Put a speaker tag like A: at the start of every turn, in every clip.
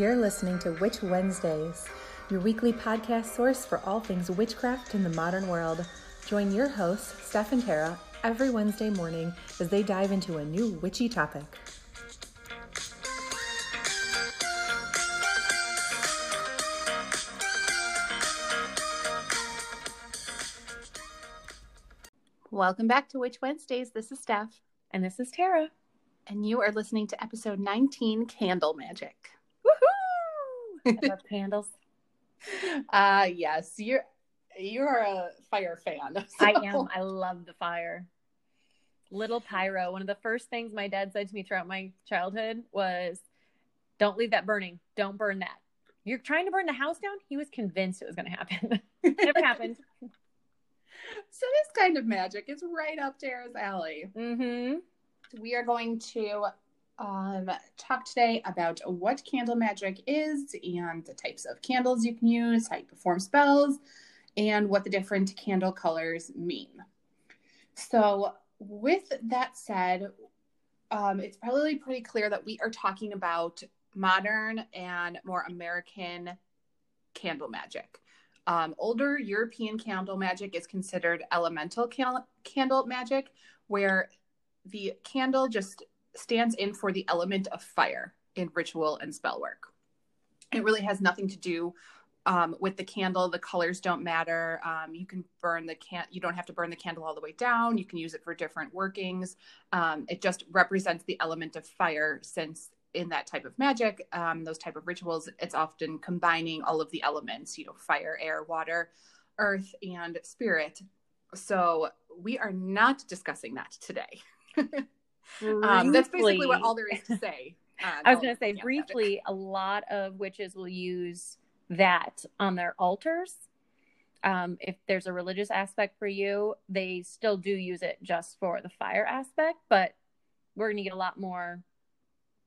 A: You're listening to Witch Wednesdays, your weekly podcast source for all things witchcraft in the modern world. Join your hosts, Steph and Tara, every Wednesday morning as they dive into a new witchy topic.
B: Welcome back to Witch Wednesdays. This is Steph,
A: And this is Tara.
B: and you are listening to episode 19 Candle Magic.
A: I love candles.
B: Uh yes, you're you're a fire fan.
A: I am. I love the fire. Little pyro. One of the first things my dad said to me throughout my childhood was, "Don't leave that burning. Don't burn that." You're trying to burn the house down. He was convinced it was going to happen. Never happened.
B: So this kind of magic is right up Tara's alley.
A: Mm-hmm.
B: We are going to um, talk today about what candle magic is and the types of candles you can use, how you perform spells, and what the different candle colors mean. So, with that said, um, it's probably pretty clear that we are talking about modern and more American candle magic. Um, older European candle magic is considered elemental can- candle magic, where the candle just stands in for the element of fire in ritual and spell work. It really has nothing to do um, with the candle. The colors don't matter. Um, you can burn the can. You don't have to burn the candle all the way down. You can use it for different workings. Um, it just represents the element of fire, since in that type of magic, um, those type of rituals, it's often combining all of the elements. You know, fire, air, water, earth, and spirit. So we are not discussing that today. Um, that's basically what all there is to say. on
A: I was going to say briefly, a lot of witches will use that on their altars. Um, if there's a religious aspect for you, they still do use it just for the fire aspect, but we're going to get a lot more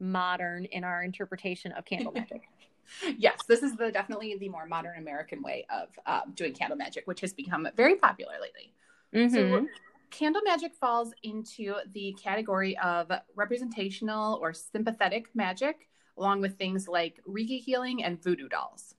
A: modern in our interpretation of candle magic.
B: Yes, this is the definitely the more modern American way of um, doing candle magic, which has become very popular lately. So,
A: Mhm.
B: Candle magic falls into the category of representational or sympathetic magic, along with things like Reiki healing and voodoo dolls.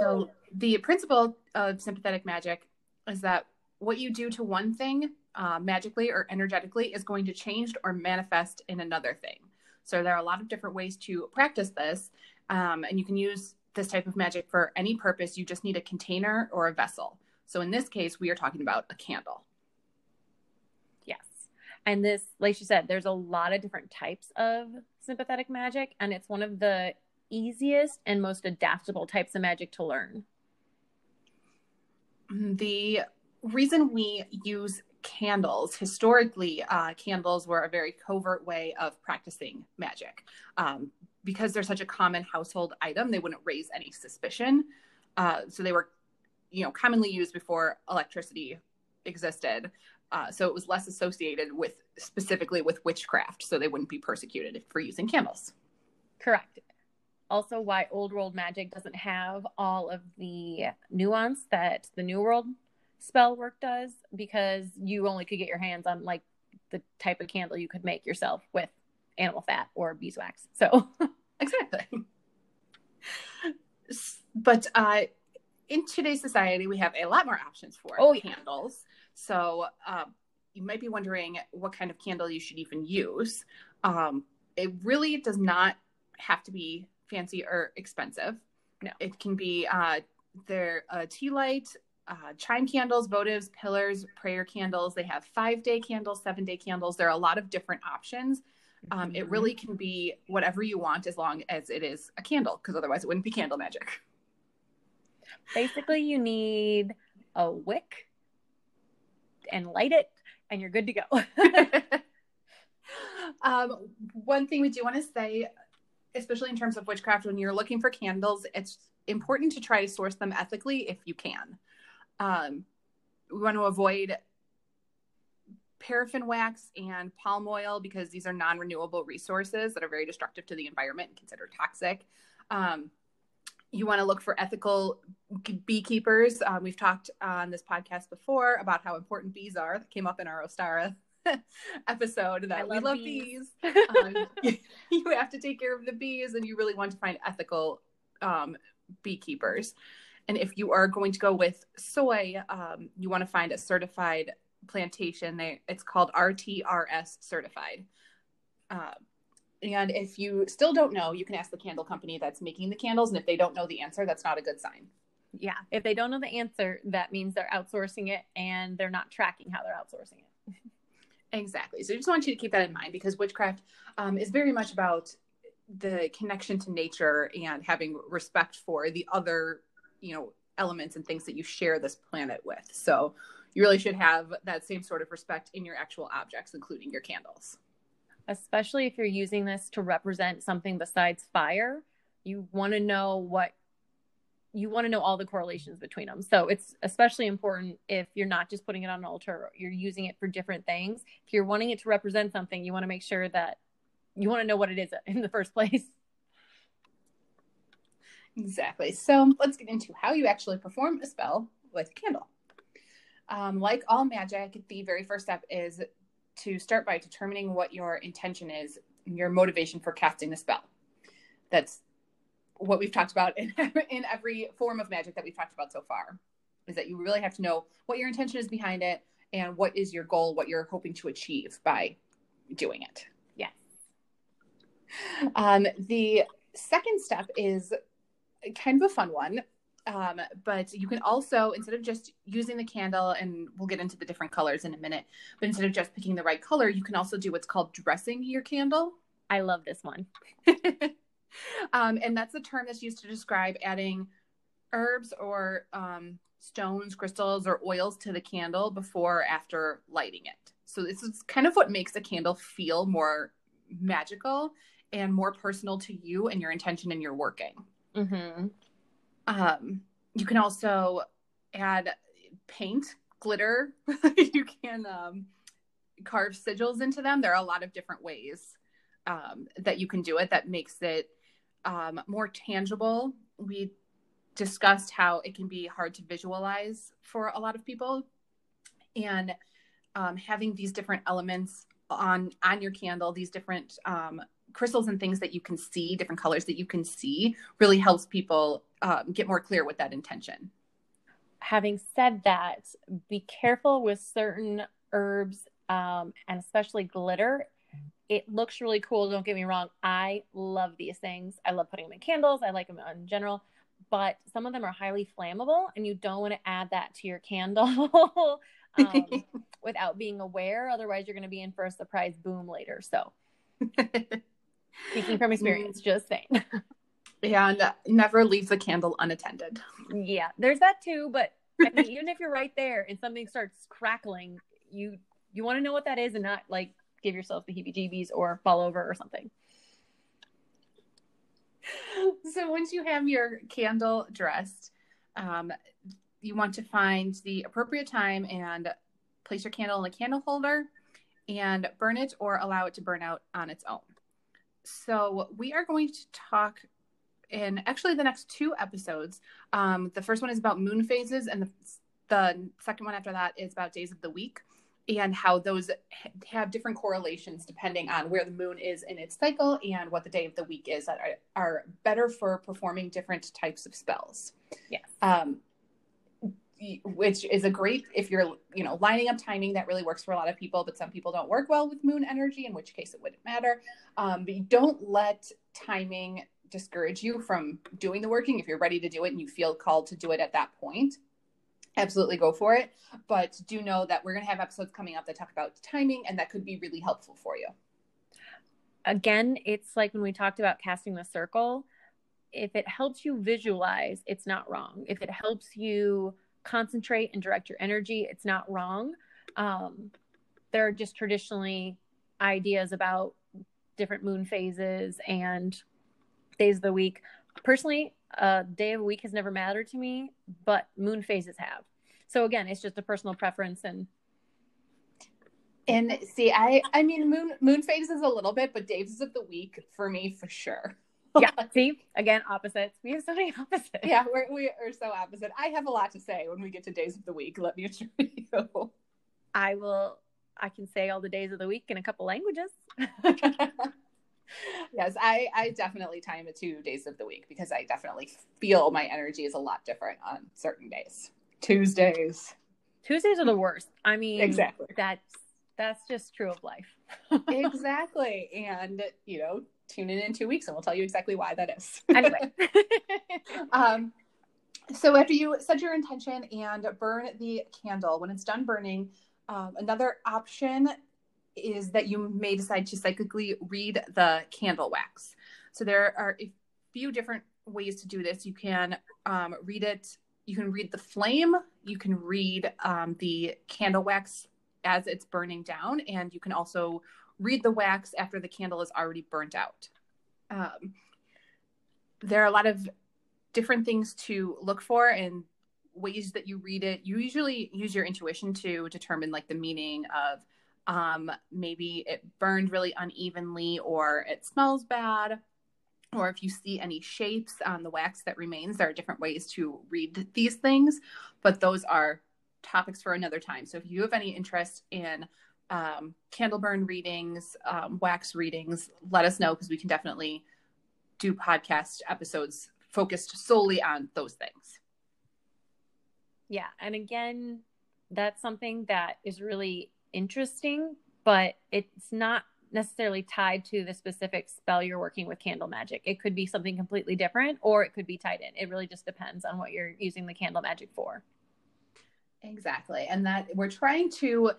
B: So, the principle of sympathetic magic is that what you do to one thing uh, magically or energetically is going to change or manifest in another thing. So, there are a lot of different ways to practice this, um, and you can use this type of magic for any purpose. You just need a container or a vessel. So, in this case, we are talking about a candle.
A: And this, like you said, there's a lot of different types of sympathetic magic, and it's one of the easiest and most adaptable types of magic to learn.
B: The reason we use candles historically, uh, candles were a very covert way of practicing magic. Um, because they're such a common household item, they wouldn't raise any suspicion. Uh, so they were, you know, commonly used before electricity existed. Uh, so it was less associated with specifically with witchcraft, so they wouldn't be persecuted for using candles.
A: Correct. Also, why old world magic doesn't have all of the nuance that the new world spell work does, because you only could get your hands on like the type of candle you could make yourself with animal fat or beeswax. So,
B: Exactly. But uh, in today's society, we have a lot more options for
A: Oh, yeah.
B: So uh, you might be wondering what kind of candle you should even use. Um, it really does not have to be fancy or expensive.
A: No.
B: It can be uh, their uh, tea light, uh, chime candles, votives, pillars, prayer candles. They have five day candles, seven day candles. There are a lot of different options. Um, it
A: Mhm.
B: really can be whatever you want as long as it is a candle, because otherwise it wouldn't be candle magic.
A: basically you need a wick and light it, and you're good to go.
B: um, one thing we do want to say, especially in terms of witchcraft, when you're looking for candles, it's important to try to source them ethically if you can. Um, we want to avoid paraffin wax and palm oil because these are non-renewable resources that are very destructive to the environment and considered toxic. Um, you want to look for ethical beekeepers. Um, we've talked on this podcast before about how important bees are. That came up in our Ostara episode that
A: I
B: we
A: love
B: love
A: bees.
B: bees. Um, you have to take care of the bees, and you really want to find ethical um, beekeepers. And if you are going to go with soy, um, you want to find a certified plantation. They, it's called RTRS certified. Uh, and if you still don't know, you can ask the candle company that's making the candles. And if they don't know the answer, that's not a good sign.
A: Yeah. If they don't know the answer, that means they're outsourcing it and they're not tracking how they're outsourcing it.
B: Exactly. So I just want you to keep that in mind because witchcraft um, is very much about the connection to nature and having respect for the other, you know, elements and things that you share this planet with. So you really should have that same sort of respect in your actual objects, including your candles.
A: Especially if you're using this to represent something besides fire, you want to know what you want to know all the correlations between them. So it's especially important if you're not just putting it on an altar, you're using it for different things. If you're wanting it to represent something, you want to make sure that you want to know what it is in the first place.
B: Exactly. So let's get into how you actually perform a spell with a candle. Um, like all magic, the very first step is to start by determining what your intention is, your motivation for casting the spell. That's what we've talked about in, in every form of magic that we've talked about so far is that you really have to know what your intention is behind it and what is your goal, what you're hoping to achieve by doing it.
A: Yeah.
B: Um, the second step is kind of a fun one. Um, but you can also, instead of just using the candle, and we'll get into the different colors in a minute, but instead of just picking the right color, you can also do what's called dressing your candle.
A: I love this one.
B: um, and that's the term that's used to describe adding herbs or um, stones, crystals, or oils to the candle before or after lighting it. So this is kind of what makes a candle feel more magical and more personal to you and your intention and your working.
A: Mm-hmm.
B: Um, you can also add paint, glitter. you can um, carve sigils into them. There are a lot of different ways um, that you can do it that makes it um, more tangible. We discussed how it can be hard to visualize for a lot of people, and um, having these different elements on on your candle, these different um, crystals and things that you can see, different colors that you can see, really helps people um, get more clear with that intention.
A: Having said that, be careful with certain herbs um, and especially glitter. It looks really cool. Don't get me wrong. I love these things. I love putting them in candles. I like them in general, but some of them are highly flammable, and you don't want to add that to your candle um, without being aware. Otherwise, you're going to be in for a surprise boom later. So, speaking from experience, just saying.
B: Yeah, and never leave the candle unattended.
A: Yeah, there's that too. But I mean, even if you're right there and something starts crackling, you you want to know what that is and not like give yourself the heebie-jeebies or fall over or something.
B: So once you have your candle dressed, um, you want to find the appropriate time and place your candle in the candle holder and burn it or allow it to burn out on its own. So we are going to talk in actually the next two episodes. Um, the first one is about moon phases, and the, the second one after that is about days of the week and how those have different correlations depending on where the moon is in its cycle and what the day of the week is that are, are better for performing different types of spells.
A: Yes.
B: Um, which is a great if you're you know lining up timing that really works for a lot of people but some people don't work well with moon energy in which case it wouldn't matter um, but you don't let timing discourage you from doing the working if you're ready to do it and you feel called to do it at that point absolutely go for it but do know that we're going to have episodes coming up that talk about timing and that could be really helpful for you
A: Again, it's like when we talked about casting the circle. If it helps you visualize, it's not wrong. If it helps you concentrate and direct your energy, it's not wrong. Um, there are just traditionally ideas about different moon phases and days of the week. Personally, a day of the week has never mattered to me, but moon phases have. So again, it's just a personal preference and
B: and see i i mean moon moon phases a little bit but days of the week for me for sure
A: yeah, see, again, opposites. We have so many opposites.
B: yeah we're, we are so opposite i have a lot to say when we get to days of the week let me assure you
A: I will I can say all the days of the week in a couple languages.
B: Yes, I, I definitely time it to days of the week because I definitely feel my energy is a lot different on certain days. Tuesdays.
A: Tuesdays are the worst. I mean,
B: exactly.
A: That's that's just true of life.
B: exactly. And you know, tune in in two weeks and we'll tell you exactly why that is.
A: anyway.
B: um, so after you set your intention and burn the candle, when it's done burning, um, another option is that you may decide to cyclically read the candle wax. So there are a few different ways to do this. You can um, read it. You can read the flame. You can read um, the candle wax as it's burning down, and you can also read the wax after the candle is already burnt out. Um, there are a lot of different things to look for and ways that you read it. You usually use your intuition to determine like the meaning of um, maybe it burned really unevenly or it smells bad. Or if you see any shapes on the wax that remains there are different ways to read these things but those are topics for another time. So if you have any interest in um, candle burn readings um, wax readings let us know because we can definitely do podcast episodes focused solely on those things.
A: Yeah and again that's something that is really interesting, but it's not necessarily tied to the specific spell you're working with candle magic. It could be something completely different or it could be tied in. It really just depends on what you're using the candle magic for.
B: Exactly. And that we're trying to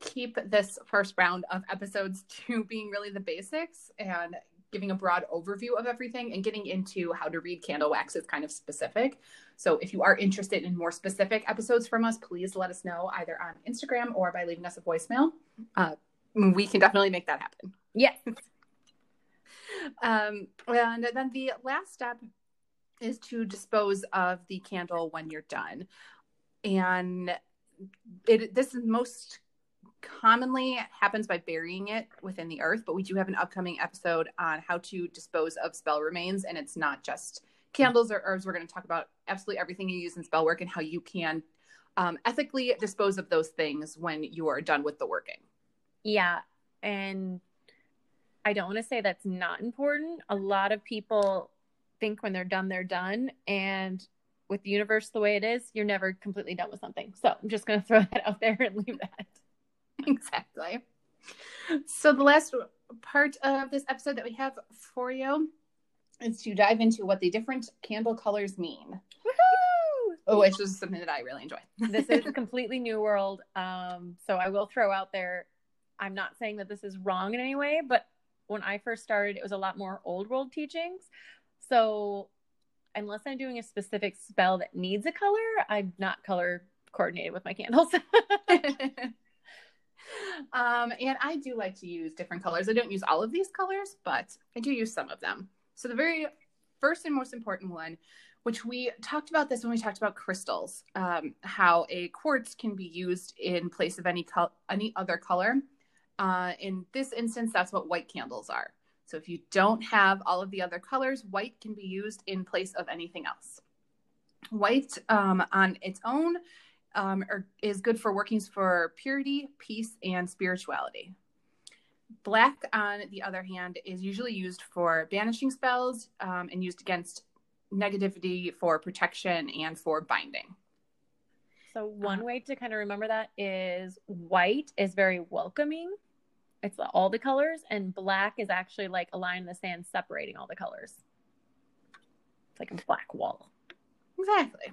B: keep this first round of episodes to being really the basics and giving a broad overview of everything and getting into how to read candle wax is kind of specific. So if you are interested in more specific episodes from us, please let us know either on Instagram or by leaving us a voicemail. Uh, we can definitely make that happen.
A: Yes.
B: um, and then the last step is to dispose of the candle when you're done. And it, this is most commonly happens by burying it within the earth, but we do have an upcoming episode on how to dispose of spell remains. And it's not just candles or herbs. We're going to talk about absolutely everything you use in spell work and how you can um, ethically dispose of those things when you are done with the working.
A: Yeah. And I don't want to say that's not important. A lot of people think when they're done, they're done. And with the universe the way it is, you're never completely done with something. So I'm just going to throw that out there and leave that.
B: exactly. So the last part of this episode that we have for you is to dive into what the different candle colors mean. Oh, which is something that I really enjoy.
A: this is a completely new world. Um, so I will throw out there, I'm not saying that this is wrong in any way, but when I first started, it was a lot more old world teachings. So unless I'm doing a specific spell that needs a color, I'm not color coordinated with my candles.
B: um, and I do like to use different colors. I don't use all of these colors, but I do use some of them. So the very first and most important one, which we talked about this when we talked about crystals, um, how a quartz can be used in place of any col- any other color. Uh, in this instance, that's what white candles are. So if you don't have all of the other colors, white can be used in place of anything else. White um, on its own um, are, is good for workings for purity, peace, and spirituality. Black, on the other hand, is usually used for banishing spells um, and used against negativity for protection and for binding.
A: So, one uh, way to kind of remember that is white is very welcoming. It's all the colors, and black is actually like a line in the sand separating all the colors. It's like a black wall.
B: Exactly.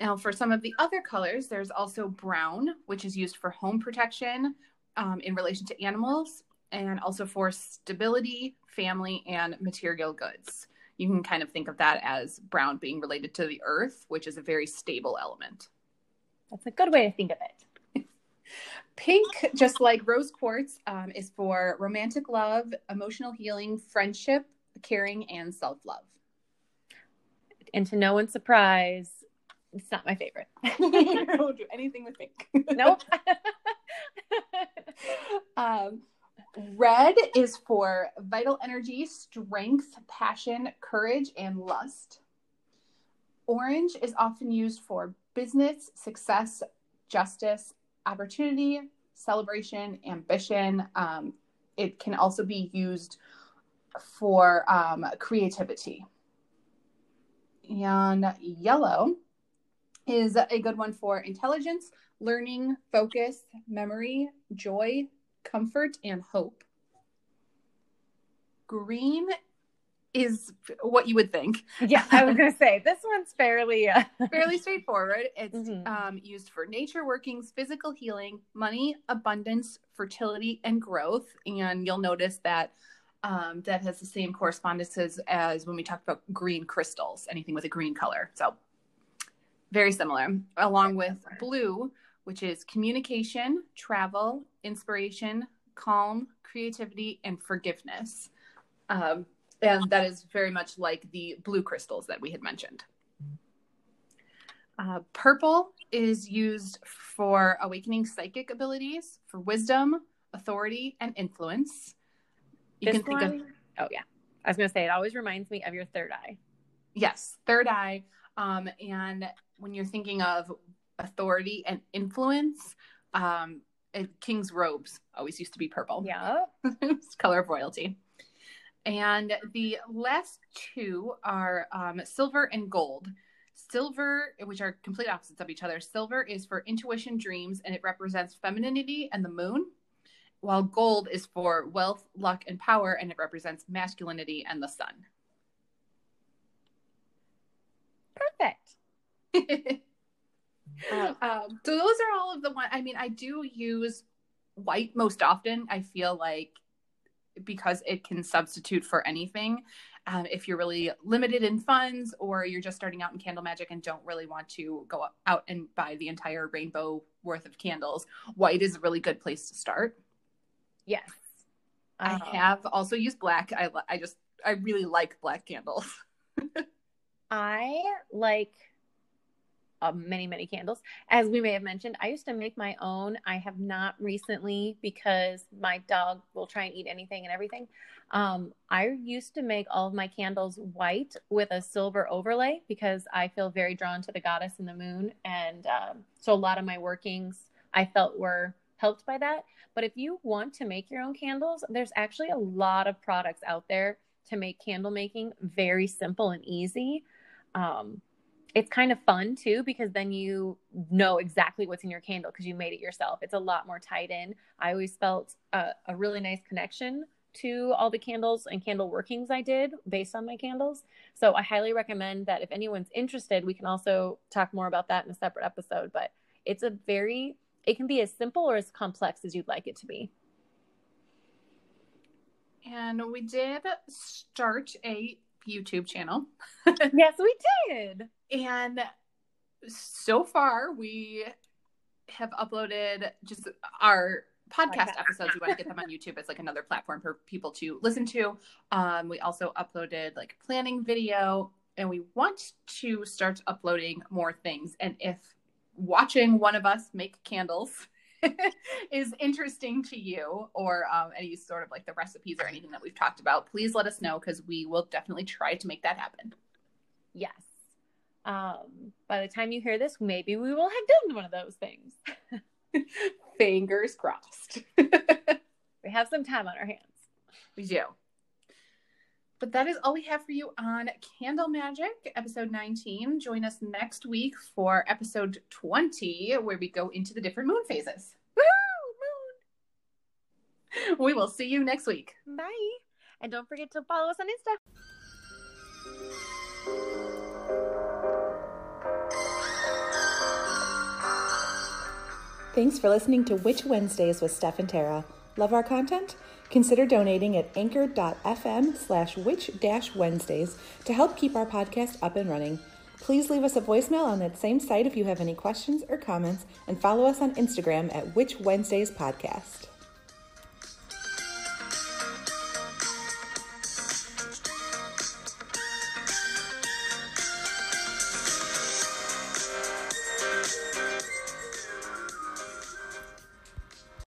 B: Now, for some of the other colors, there's also brown, which is used for home protection um, in relation to animals and also for stability, family, and material goods. You can kind of think of that as brown being related to the earth, which is a very stable element.
A: That's a good way to think of it.
B: Pink, just like rose quartz, um, is for romantic love, emotional healing, friendship, caring, and self love.
A: And to no one's surprise, it's not my favorite.
B: I don't do anything with pink.
A: Nope.
B: um, red is for vital energy, strength, passion, courage, and lust. Orange is often used for business, success, justice, opportunity, celebration, ambition. Um, it can also be used for um, creativity. And yellow is a good one for intelligence, learning, focus, memory, joy, comfort, and hope. Green is what you would think.
A: Yeah, I was going to say this one's fairly uh...
B: fairly straightforward. It's mm-hmm. um, used for nature workings, physical healing, money, abundance, fertility, and growth. And you'll notice that um, that has the same correspondences as when we talked about green crystals, anything with a green color. So very similar, along with blue, which is communication, travel, inspiration, calm, creativity, and forgiveness. Um, and that is very much like the blue crystals that we had mentioned. Uh, purple is used for awakening psychic abilities, for wisdom, authority, and influence.
A: You this can think one, of. Oh yeah, I was going to say it always reminds me of your third eye.
B: Yes, third eye. Um, and when you're thinking of authority and influence, um, king's robes always used to be purple.
A: Yeah,
B: it's color of royalty. And the last two are um, silver and gold. Silver, which are complete opposites of each other, silver is for intuition, dreams, and it represents femininity and the moon, while gold is for wealth, luck, and power, and it represents masculinity and the sun.
A: Perfect.
B: um, so those are all of the one. I mean, I do use white most often. I feel like because it can substitute for anything. Um, if you're really limited in funds or you're just starting out in candle magic and don't really want to go out and buy the entire rainbow worth of candles, white is a really good place to start.
A: Yes.
B: I um, have also used black. I, I just, I really like black candles.
A: I like uh, many, many candles. As we may have mentioned, I used to make my own. I have not recently because my dog will try and eat anything and everything. Um, I used to make all of my candles white with a silver overlay because I feel very drawn to the goddess and the moon. And um, so a lot of my workings I felt were helped by that. But if you want to make your own candles, there's actually a lot of products out there to make candle making very simple and easy. Um, it's kind of fun too because then you know exactly what's in your candle because you made it yourself. It's a lot more tied in. I always felt a, a, really nice connection to all the candles and candle workings I did based on my candles. So I highly recommend that if anyone's interested, we can also talk more about that in a separate episode. But it's a very, it can be as simple or as complex as you'd like it to be.
B: And we did start a YouTube channel.
A: yes, we did.
B: And so far, we have uploaded just our podcast episodes. We want to get them on YouTube. It's like another platform for people to listen to. Um, we also uploaded like a planning video, and we want to start uploading more things. And if watching one of us make candles is interesting to you or um, any sort of like the recipes or anything that we've talked about, please let us know because we will definitely try to make that happen.
A: Yes. Um, by the time you hear this, maybe we will have done one of those things.
B: Fingers crossed.
A: we have some time on our hands.
B: We do. But that is all we have for you on Candle Magic, episode 19. Join us next week for episode 20, where we go into the different moon phases.
A: Woo!
B: Moon! We will see you next week.
A: Bye. And don't forget to follow us on Insta.
C: Thanks for listening to Witch Wednesdays with Steph and Tara. Love our content? Consider donating at anchor.fm slash witch Wednesdays to help keep our podcast up and running. Please leave us a voicemail on that same site if you have any questions or comments, and follow us on Instagram at Witch Wednesdays Podcast.